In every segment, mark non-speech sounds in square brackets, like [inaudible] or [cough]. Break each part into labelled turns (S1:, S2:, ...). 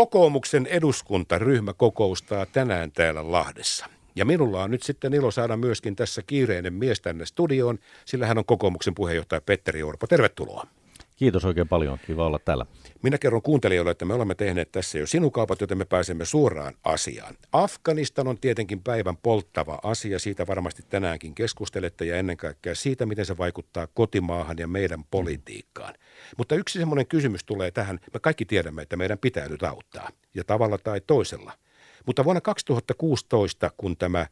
S1: Kokoomuksen eduskuntaryhmä kokoustaa tänään täällä Lahdessa. Ja minulla on nyt sitten ilo saada myöskin tässä kiireinen mies tänne studioon, sillä hän on kokoomuksen puheenjohtaja Petteri Orpo. Tervetuloa.
S2: Kiitos oikein paljon, kiva olla täällä.
S1: Minä kerron kuuntelijoille, että me olemme tehneet tässä jo sinukaupat, joten me pääsemme suoraan asiaan. Afganistan on tietenkin päivän polttava asia, siitä varmasti tänäänkin keskustelette ja ennen kaikkea siitä, miten se vaikuttaa kotimaahan ja meidän politiikkaan. Mutta yksi semmoinen kysymys tulee tähän, me kaikki tiedämme, että meidän pitää nyt auttaa ja tavalla tai toisella. Mutta vuonna 2016, kun tämä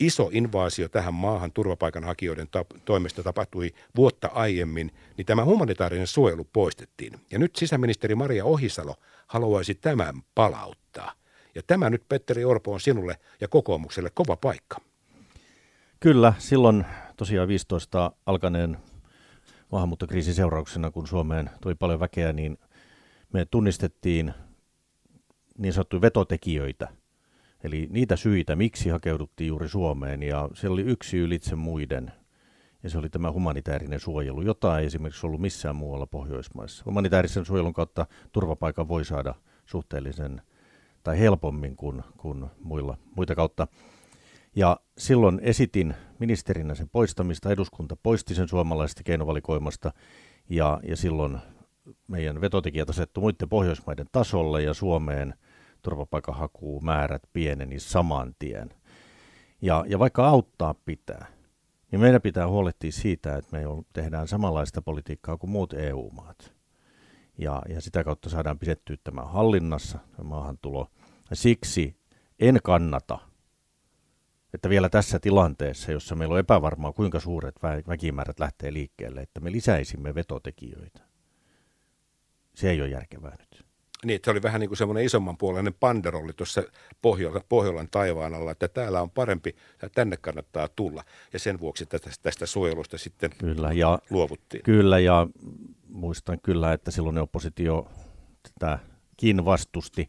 S1: iso invaasio tähän maahan turvapaikanhakijoiden tap- toimesta tapahtui vuotta aiemmin, niin tämä humanitaarinen suojelu poistettiin. Ja nyt sisäministeri Maria Ohisalo haluaisi tämän palauttaa. Ja tämä nyt, Petteri Orpo, on sinulle ja kokoomukselle kova paikka.
S2: Kyllä, silloin tosiaan 15 alkaneen maahanmuuttokriisin seurauksena, kun Suomeen tuli paljon väkeä, niin me tunnistettiin niin sanottuja vetotekijöitä – Eli niitä syitä, miksi hakeuduttiin juuri Suomeen, ja siellä oli yksi ylitse muiden, ja se oli tämä humanitaarinen suojelu, jota ei esimerkiksi ollut missään muualla Pohjoismaissa. Humanitaarisen suojelun kautta turvapaikan voi saada suhteellisen tai helpommin kuin, kuin muilla, muita kautta. Ja silloin esitin ministerinä sen poistamista, eduskunta poisti sen suomalaisesta keinovalikoimasta, ja, ja silloin meidän vetotekijät asettu muiden Pohjoismaiden tasolle, ja Suomeen – turvapaikanhakumäärät pieneni saman tien. Ja, ja vaikka auttaa pitää, niin meidän pitää huolehtia siitä, että me tehdään samanlaista politiikkaa kuin muut EU-maat. Ja, ja sitä kautta saadaan pidettyä tämä hallinnassa, tämä maahantulo. Ja siksi en kannata, että vielä tässä tilanteessa, jossa meillä on epävarmaa, kuinka suuret väkimäärät lähtee liikkeelle, että me lisäisimme vetotekijöitä. Se ei ole järkevää nyt.
S1: Niin, että se oli vähän niin kuin semmoinen isomman puolinen panderolli tuossa Pohjolan, Pohjolan taivaan alla, että täällä on parempi ja tänne kannattaa tulla. Ja sen vuoksi tästä, tästä suojelusta sitten kyllä, ja, luovuttiin.
S2: Kyllä, ja muistan kyllä, että silloin oppositio tätäkin vastusti,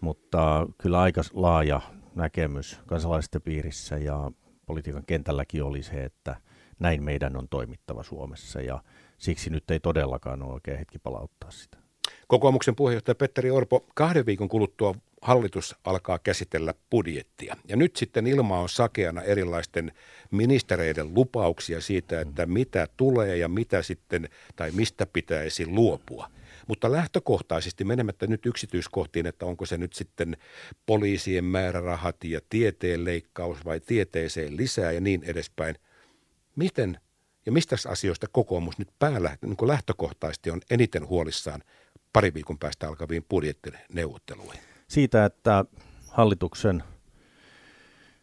S2: mutta kyllä aika laaja näkemys kansalaisten piirissä ja politiikan kentälläkin oli se, että näin meidän on toimittava Suomessa ja siksi nyt ei todellakaan ole oikein hetki palauttaa sitä.
S1: Kokoomuksen puheenjohtaja Petteri Orpo, kahden viikon kuluttua hallitus alkaa käsitellä budjettia. Ja nyt sitten ilma on sakeana erilaisten ministereiden lupauksia siitä, että mitä tulee ja mitä sitten, tai mistä pitäisi luopua. Mutta lähtökohtaisesti menemättä nyt yksityiskohtiin, että onko se nyt sitten poliisien määrärahat ja tieteen leikkaus vai tieteeseen lisää ja niin edespäin. Miten ja mistä asioista kokoomus nyt päällä, niin lähtökohtaisesti on eniten huolissaan pari viikon päästä alkaviin budjettineuvotteluihin?
S2: Siitä, että hallituksen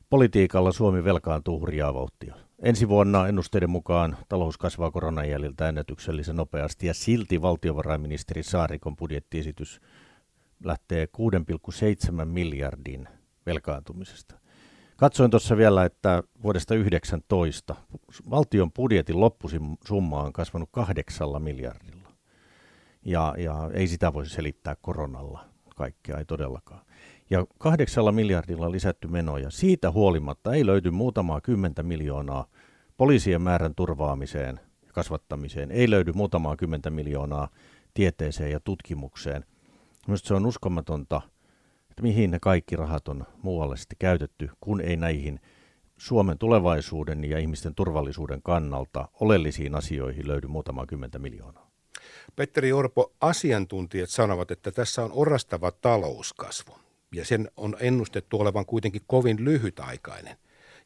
S2: politiikalla Suomi velkaantuu hurjaa vauhtia. Ensi vuonna ennusteiden mukaan talous kasvaa koronan jäljiltä ennätyksellisen nopeasti ja silti valtiovarainministeri Saarikon budjettiesitys lähtee 6,7 miljardin velkaantumisesta. Katsoin tuossa vielä, että vuodesta 19 valtion budjetin loppusumma on kasvanut kahdeksalla miljardilla. Ja, ja ei sitä voi selittää koronalla kaikkea, ei todellakaan. Ja kahdeksalla miljardilla lisätty menoja. Siitä huolimatta ei löyty muutamaa kymmentä miljoonaa poliisien määrän turvaamiseen ja kasvattamiseen. Ei löydy muutamaa kymmentä miljoonaa tieteeseen ja tutkimukseen. Minusta se on uskomatonta, että mihin ne kaikki rahat on muualle sitten käytetty, kun ei näihin Suomen tulevaisuuden ja ihmisten turvallisuuden kannalta oleellisiin asioihin löydy muutamaa kymmentä miljoonaa.
S1: Petteri Orpo, asiantuntijat sanovat, että tässä on orastava talouskasvu ja sen on ennustettu olevan kuitenkin kovin lyhytaikainen.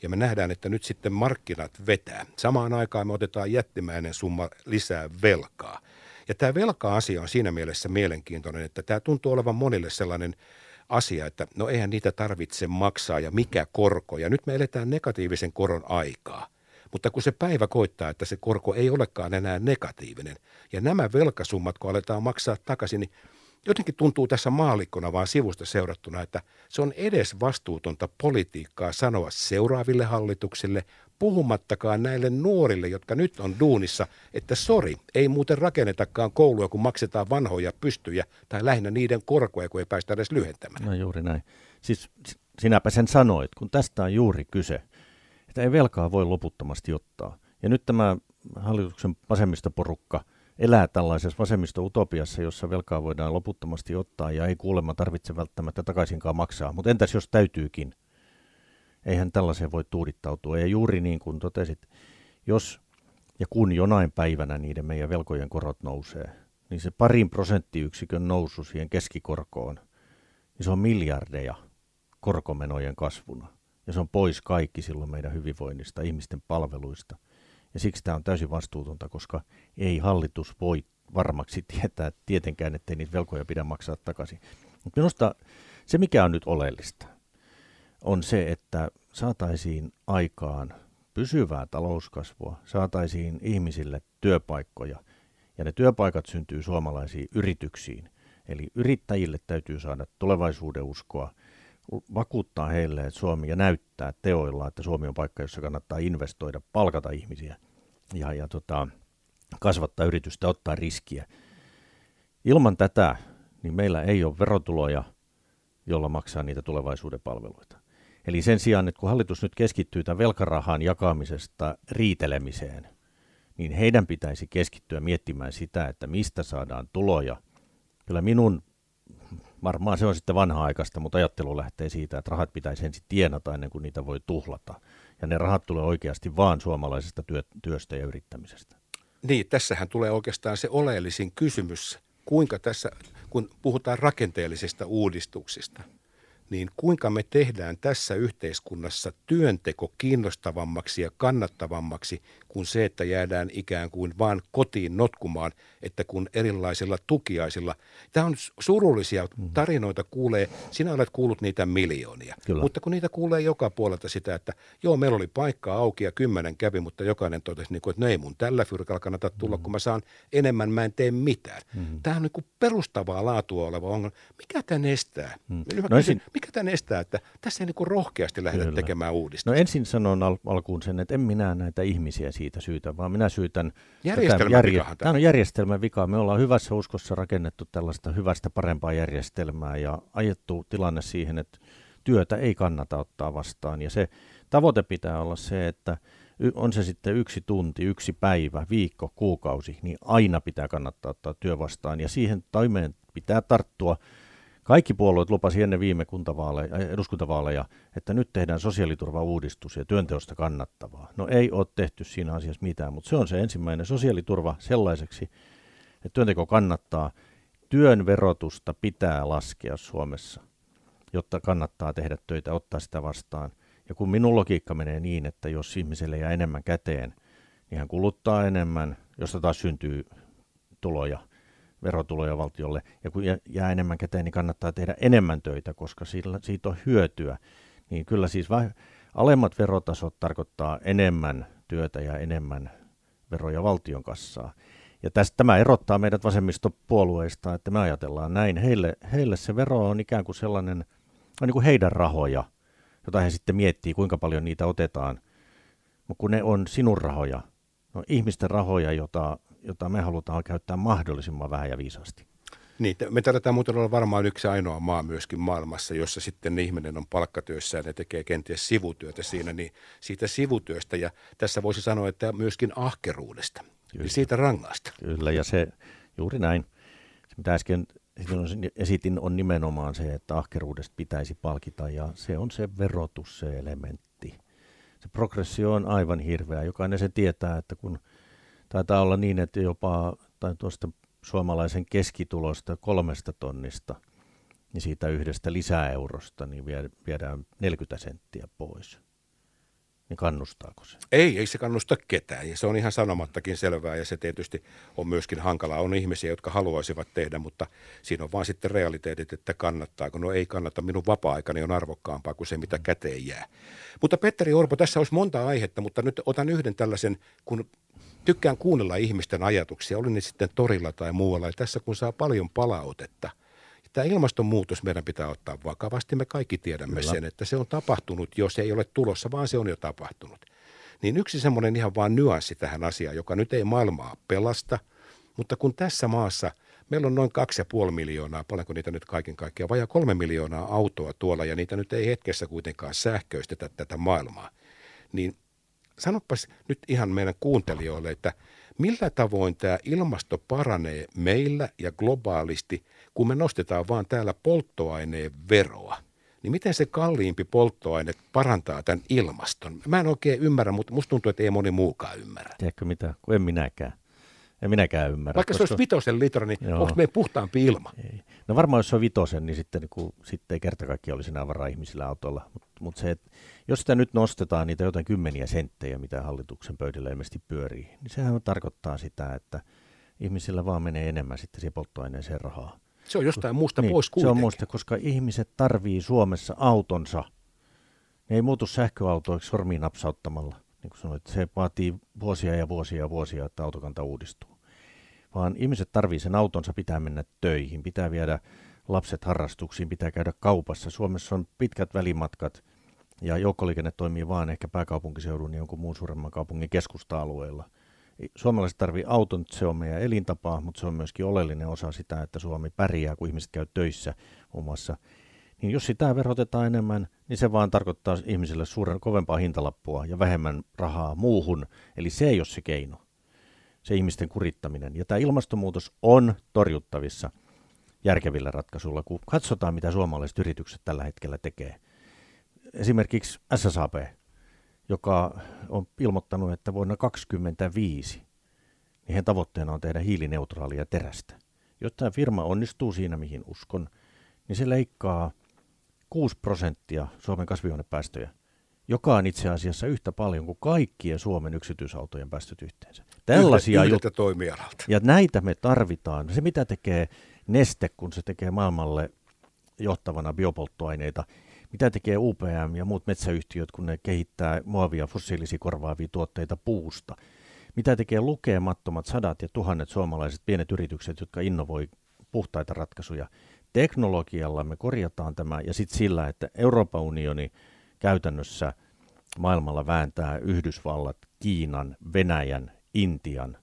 S1: Ja me nähdään, että nyt sitten markkinat vetää. Samaan aikaan me otetaan jättimäinen summa lisää velkaa. Ja tämä velka-asia on siinä mielessä mielenkiintoinen, että tämä tuntuu olevan monille sellainen asia, että no eihän niitä tarvitse maksaa ja mikä korko. Ja nyt me eletään negatiivisen koron aikaa. Mutta kun se päivä koittaa, että se korko ei olekaan enää negatiivinen, ja nämä velkasummat, kun aletaan maksaa takaisin, niin jotenkin tuntuu tässä maalikkona vaan sivusta seurattuna, että se on edes vastuutonta politiikkaa sanoa seuraaville hallituksille, puhumattakaan näille nuorille, jotka nyt on duunissa, että sori, ei muuten rakennetakaan kouluja, kun maksetaan vanhoja pystyjä, tai lähinnä niiden korkoja, kun ei päästä edes lyhentämään.
S2: No juuri näin. Siis sinäpä sen sanoit, kun tästä on juuri kyse että ei velkaa voi loputtomasti ottaa. Ja nyt tämä hallituksen vasemmistoporukka elää tällaisessa vasemmisto-utopiassa, jossa velkaa voidaan loputtomasti ottaa ja ei kuulemma tarvitse välttämättä takaisinkaan maksaa. Mutta entäs jos täytyykin? Eihän tällaiseen voi tuudittautua. Ja juuri niin kuin totesit, jos ja kun jonain päivänä niiden meidän velkojen korot nousee, niin se parin prosenttiyksikön nousu siihen keskikorkoon, niin se on miljardeja korkomenojen kasvuna. Ja se on pois kaikki silloin meidän hyvinvoinnista, ihmisten palveluista. Ja siksi tämä on täysin vastuutonta, koska ei hallitus voi varmaksi tietää tietenkään, ettei niitä velkoja pidä maksaa takaisin. Mutta minusta se, mikä on nyt oleellista, on se, että saataisiin aikaan pysyvää talouskasvua, saataisiin ihmisille työpaikkoja, ja ne työpaikat syntyy suomalaisiin yrityksiin. Eli yrittäjille täytyy saada tulevaisuuden uskoa, vakuuttaa heille, että Suomi ja näyttää teoilla, että Suomi on paikka, jossa kannattaa investoida, palkata ihmisiä ja, ja tota, kasvattaa yritystä, ottaa riskiä. Ilman tätä niin meillä ei ole verotuloja, jolla maksaa niitä tulevaisuuden palveluita. Eli sen sijaan, että kun hallitus nyt keskittyy tämän velkarahan jakamisesta riitelemiseen, niin heidän pitäisi keskittyä miettimään sitä, että mistä saadaan tuloja. Kyllä minun, varmaan se on sitten vanha-aikaista, mutta ajattelu lähtee siitä, että rahat pitäisi ensin tienata ennen kuin niitä voi tuhlata. Ja ne rahat tulee oikeasti vaan suomalaisesta työ, työstä ja yrittämisestä.
S1: Niin, tässähän tulee oikeastaan se oleellisin kysymys, kuinka tässä, kun puhutaan rakenteellisista uudistuksista – niin kuinka me tehdään tässä yhteiskunnassa työnteko kiinnostavammaksi ja kannattavammaksi kuin se, että jäädään ikään kuin vaan kotiin notkumaan, että kun erilaisilla tukiaisilla. Tämä on surullisia mm. tarinoita kuulee, sinä olet kuullut niitä miljoonia, Kyllä. mutta kun niitä kuulee joka puolelta sitä, että joo, meillä oli paikka auki ja kymmenen kävi, mutta jokainen totesi, niin kuin, että no ei mun tällä fyrkalla kannata tulla, mm. kun mä saan enemmän, mä en tee mitään. Mm. Tämä on niin kuin perustavaa laatua oleva ongelma. Mikä tämän estää? Mm. No. Mikä tämän estää, että tässä ei niin kuin rohkeasti lähdetä Kyllä. tekemään uudistusta?
S2: No ensin sanon al- alkuun sen, että en minä näitä ihmisiä siitä syytä, vaan minä syytän...
S1: Järjestelmän järje- vikahan
S2: tämä on järjestelmän vika. Me ollaan hyvässä uskossa rakennettu tällaista hyvästä parempaa järjestelmää ja ajettu tilanne siihen, että työtä ei kannata ottaa vastaan. Ja se tavoite pitää olla se, että on se sitten yksi tunti, yksi päivä, viikko, kuukausi, niin aina pitää kannattaa ottaa työ vastaan. Ja siihen toimeen pitää tarttua kaikki puolueet lupasi ennen viime kuntavaaleja, äh, eduskuntavaaleja, että nyt tehdään sosiaaliturvauudistus ja työnteosta kannattavaa. No ei ole tehty siinä asiassa mitään, mutta se on se ensimmäinen sosiaaliturva sellaiseksi, että työnteko kannattaa. Työn verotusta pitää laskea Suomessa, jotta kannattaa tehdä töitä, ottaa sitä vastaan. Ja kun minun logiikka menee niin, että jos ihmiselle jää enemmän käteen, niin hän kuluttaa enemmän, josta taas syntyy tuloja – verotuloja valtiolle, ja kun jää enemmän käteen, niin kannattaa tehdä enemmän töitä, koska sillä, siitä on hyötyä. Niin kyllä siis väh, alemmat verotasot tarkoittaa enemmän työtä ja enemmän veroja valtion kassaa. Ja tästä, tämä erottaa meidät vasemmistopuolueista, että me ajatellaan näin. Heille, heille se vero on ikään kuin sellainen, on niin kuin heidän rahoja, jota he sitten miettii, kuinka paljon niitä otetaan. Mutta kun ne on sinun rahoja, no ihmisten rahoja, jota jota me halutaan käyttää mahdollisimman vähän ja viisaasti.
S1: Niin, me taidetaan muuten olla varmaan yksi ainoa maa myöskin maailmassa, jossa sitten ihminen on palkkatyössä ja ne tekee kenties sivutyötä siinä, niin siitä sivutyöstä ja tässä voisi sanoa, että myöskin ahkeruudesta, Kyllä. Niin siitä rangaista.
S2: Kyllä, ja se juuri näin. Se, mitä äsken esitin, on nimenomaan se, että ahkeruudesta pitäisi palkita ja se on se verotus, se elementti. Se progressio on aivan hirveä. Jokainen se tietää, että kun – taitaa olla niin, että jopa tai tuosta suomalaisen keskitulosta kolmesta tonnista, niin siitä yhdestä lisäeurosta, niin viedään 40 senttiä pois. Niin kannustaako se?
S1: Ei, ei se kannusta ketään. Ja se on ihan sanomattakin selvää ja se tietysti on myöskin hankalaa. On ihmisiä, jotka haluaisivat tehdä, mutta siinä on vaan sitten realiteetit, että kannattaako. No ei kannata, minun vapaa-aikani on arvokkaampaa kuin se, mitä käteen jää. Mutta Petteri Orpo, tässä olisi monta aihetta, mutta nyt otan yhden tällaisen, kun tykkään kuunnella ihmisten ajatuksia, oli ne sitten torilla tai muualla. Ja tässä kun saa paljon palautetta, tämä ilmastonmuutos meidän pitää ottaa vakavasti. Me kaikki tiedämme Kyllä. sen, että se on tapahtunut, jos ei ole tulossa, vaan se on jo tapahtunut. Niin yksi semmoinen ihan vaan nyanssi tähän asiaan, joka nyt ei maailmaa pelasta, mutta kun tässä maassa meillä on noin 2,5 miljoonaa, paljonko niitä nyt kaiken kaikkiaan, vajaa kolme miljoonaa autoa tuolla, ja niitä nyt ei hetkessä kuitenkaan sähköistetä tätä maailmaa, niin sanopas nyt ihan meidän kuuntelijoille, että Millä tavoin tämä ilmasto paranee meillä ja globaalisti, kun me nostetaan vaan täällä polttoaineen veroa? Niin miten se kalliimpi polttoaine parantaa tämän ilmaston? Mä en oikein ymmärrä, mutta musta tuntuu, että ei moni muukaan ymmärrä.
S2: Tiedätkö mitä, kun en minäkään. En minäkään ymmärrä.
S1: Vaikka koska... se olisi vitosen litra, niin Joo. onko meidän puhtaampi ilma?
S2: Ei. No varmaan jos se on vitosen, niin sitten, niin kun, sitten ei kerta kaikkiaan olisi enää varaa ihmisillä autolla. Mutta mut se, että jos sitä nyt nostetaan niitä jotain kymmeniä senttejä, mitä hallituksen pöydillä ilmeisesti pyörii, niin sehän tarkoittaa sitä, että ihmisillä vaan menee enemmän sitten siihen polttoaineeseen rahaa.
S1: Se on jostain muusta niin, pois kuitenkin.
S2: Se on muusta, koska ihmiset tarvii Suomessa autonsa. Ne ei muutu sähköautoiksi sormiin napsauttamalla. Niin kuin sanoit, se vaatii vuosia ja vuosia ja vuosia, että autokanta uudistuu. Vaan ihmiset tarvii sen autonsa, pitää mennä töihin, pitää viedä lapset harrastuksiin, pitää käydä kaupassa. Suomessa on pitkät välimatkat ja joukkoliikenne toimii vaan ehkä pääkaupunkiseudun ja jonkun muun suuremman kaupungin keskusta-alueella. Suomalaiset tarvii auton, se on meidän elintapa, mutta se on myöskin oleellinen osa sitä, että Suomi pärjää, kun ihmiset käy töissä muun muassa. Niin jos sitä verotetaan enemmän, niin se vaan tarkoittaa ihmisille suuren, kovempaa hintalappua ja vähemmän rahaa muuhun. Eli se ei ole se keino, se ihmisten kurittaminen. Ja tämä ilmastonmuutos on torjuttavissa järkevillä ratkaisuilla, kun katsotaan, mitä suomalaiset yritykset tällä hetkellä tekee. Esimerkiksi SSAP, joka on ilmoittanut, että vuonna 2025 niin heidän tavoitteena on tehdä hiilineutraalia terästä. Jotta tämä firma onnistuu siinä, mihin uskon, niin se leikkaa 6 prosenttia Suomen kasvihuonepäästöjä, joka on itse asiassa yhtä paljon kuin kaikkien Suomen yksityisautojen päästöt yhteensä.
S1: Tällaisia yhdeltä, toimialalta.
S2: Ja näitä me tarvitaan. Se mitä tekee Neste, kun se tekee maailmalle johtavana biopolttoaineita, mitä tekee UPM ja muut metsäyhtiöt, kun ne kehittää muovia fossiilisia korvaavia tuotteita puusta? Mitä tekee lukemattomat sadat ja tuhannet suomalaiset pienet yritykset, jotka innovoi puhtaita ratkaisuja? Teknologialla me korjataan tämä ja sitten sillä, että Euroopan unioni käytännössä maailmalla vääntää Yhdysvallat, Kiinan, Venäjän, Intian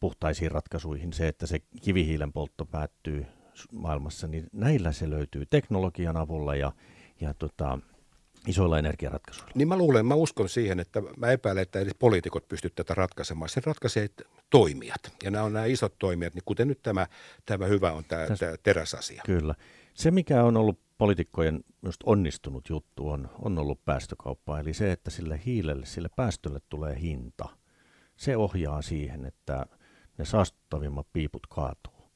S2: puhtaisiin ratkaisuihin. Se, että se kivihiilen poltto päättyy maailmassa, niin näillä se löytyy teknologian avulla ja ja tota, isoilla energiaratkaisuilla.
S1: Niin mä luulen, mä uskon siihen, että mä epäilen, että edes poliitikot pystyvät tätä ratkaisemaan. Se ratkaisee toimijat. Ja nämä on nämä isot toimijat, niin kuten nyt tämä, tämä hyvä on tämä, Täs, tämä teräsasia.
S2: Kyllä. Se, mikä on ollut poliitikkojen just onnistunut juttu, on, on ollut päästökauppa. Eli se, että sille hiilelle, sille päästölle tulee hinta. Se ohjaa siihen, että ne saastuttavimmat piiput kaatuu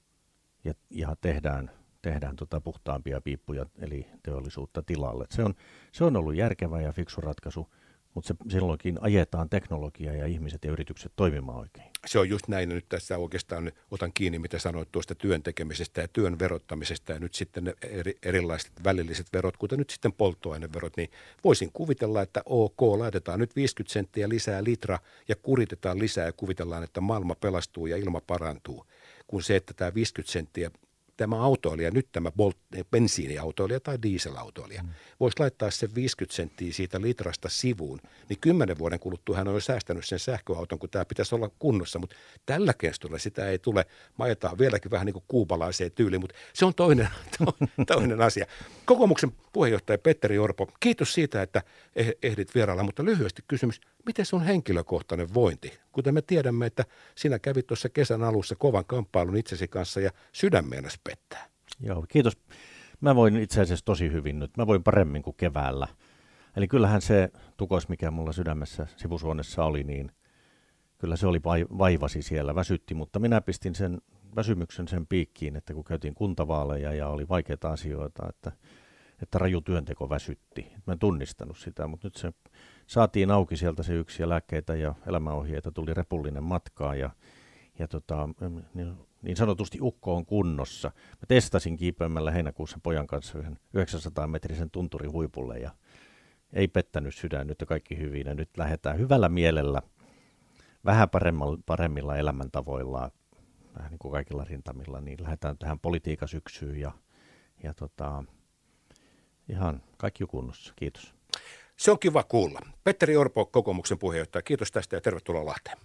S2: ja, ja tehdään – tehdään tota puhtaampia piippuja, eli teollisuutta tilalle. Se on, se on ollut järkevä ja fiksu ratkaisu, mutta se, silloinkin ajetaan teknologiaa ja ihmiset ja yritykset toimimaan oikein.
S1: Se on just näin. Nyt tässä oikeastaan otan kiinni, mitä sanoit tuosta työn tekemisestä ja työn verottamisesta ja nyt sitten ne eri, erilaiset välilliset verot, kuten nyt sitten polttoaineverot, niin voisin kuvitella, että ok, laitetaan nyt 50 senttiä lisää litra ja kuritetaan lisää ja kuvitellaan, että maailma pelastuu ja ilma parantuu, kun se, että tämä 50 senttiä tämä autoilija, nyt tämä bolt- bensiiniautoilija tai dieselautoilija, mm. voisi laittaa sen 50 senttiä siitä litrasta sivuun, niin kymmenen vuoden kuluttua hän on jo säästänyt sen sähköauton, kun tämä pitäisi olla kunnossa, mutta tällä kestolla sitä ei tule. Majetaan vieläkin vähän niin kuin kuupalaiseen tyyliin, mutta se on toinen, [laughs] toinen asia. Kokoomuksen puheenjohtaja Petteri Orpo, kiitos siitä, että eh-, ehdit vierailla, mutta lyhyesti kysymys, miten sun henkilökohtainen vointi? Kuten me tiedämme, että sinä kävit tuossa kesän alussa kovan kamppailun itsesi kanssa ja sydämeen pettää.
S2: Joo, kiitos. Mä voin itse asiassa tosi hyvin nyt. Mä voin paremmin kuin keväällä. Eli kyllähän se tukos, mikä mulla sydämessä sivusuonnessa oli, niin kyllä se oli vaivasi siellä, väsytti, mutta minä pistin sen väsymyksen sen piikkiin, että kun käytiin kuntavaaleja ja oli vaikeita asioita, että, että raju työnteko väsytti. Mä en tunnistanut sitä, mutta nyt se saatiin auki sieltä se yksi ja lääkkeitä ja elämäohjeita, tuli repullinen matkaa ja, ja tota, niin, niin sanotusti ukko on kunnossa. Mä testasin kiipeämällä heinäkuussa pojan kanssa yhden 900 metrisen tunturin huipulle ja ei pettänyt sydän, nyt kaikki hyvin ja nyt lähdetään hyvällä mielellä, vähän paremmilla, paremmilla elämäntavoilla, vähän niin kuin kaikilla rintamilla, niin lähdetään tähän politiikasyksyyn ja, ja tota, ihan kaikki kunnossa. Kiitos.
S1: Se on kiva kuulla. Petteri Orpo, kokoomuksen puheenjohtaja, kiitos tästä ja tervetuloa Lahteen.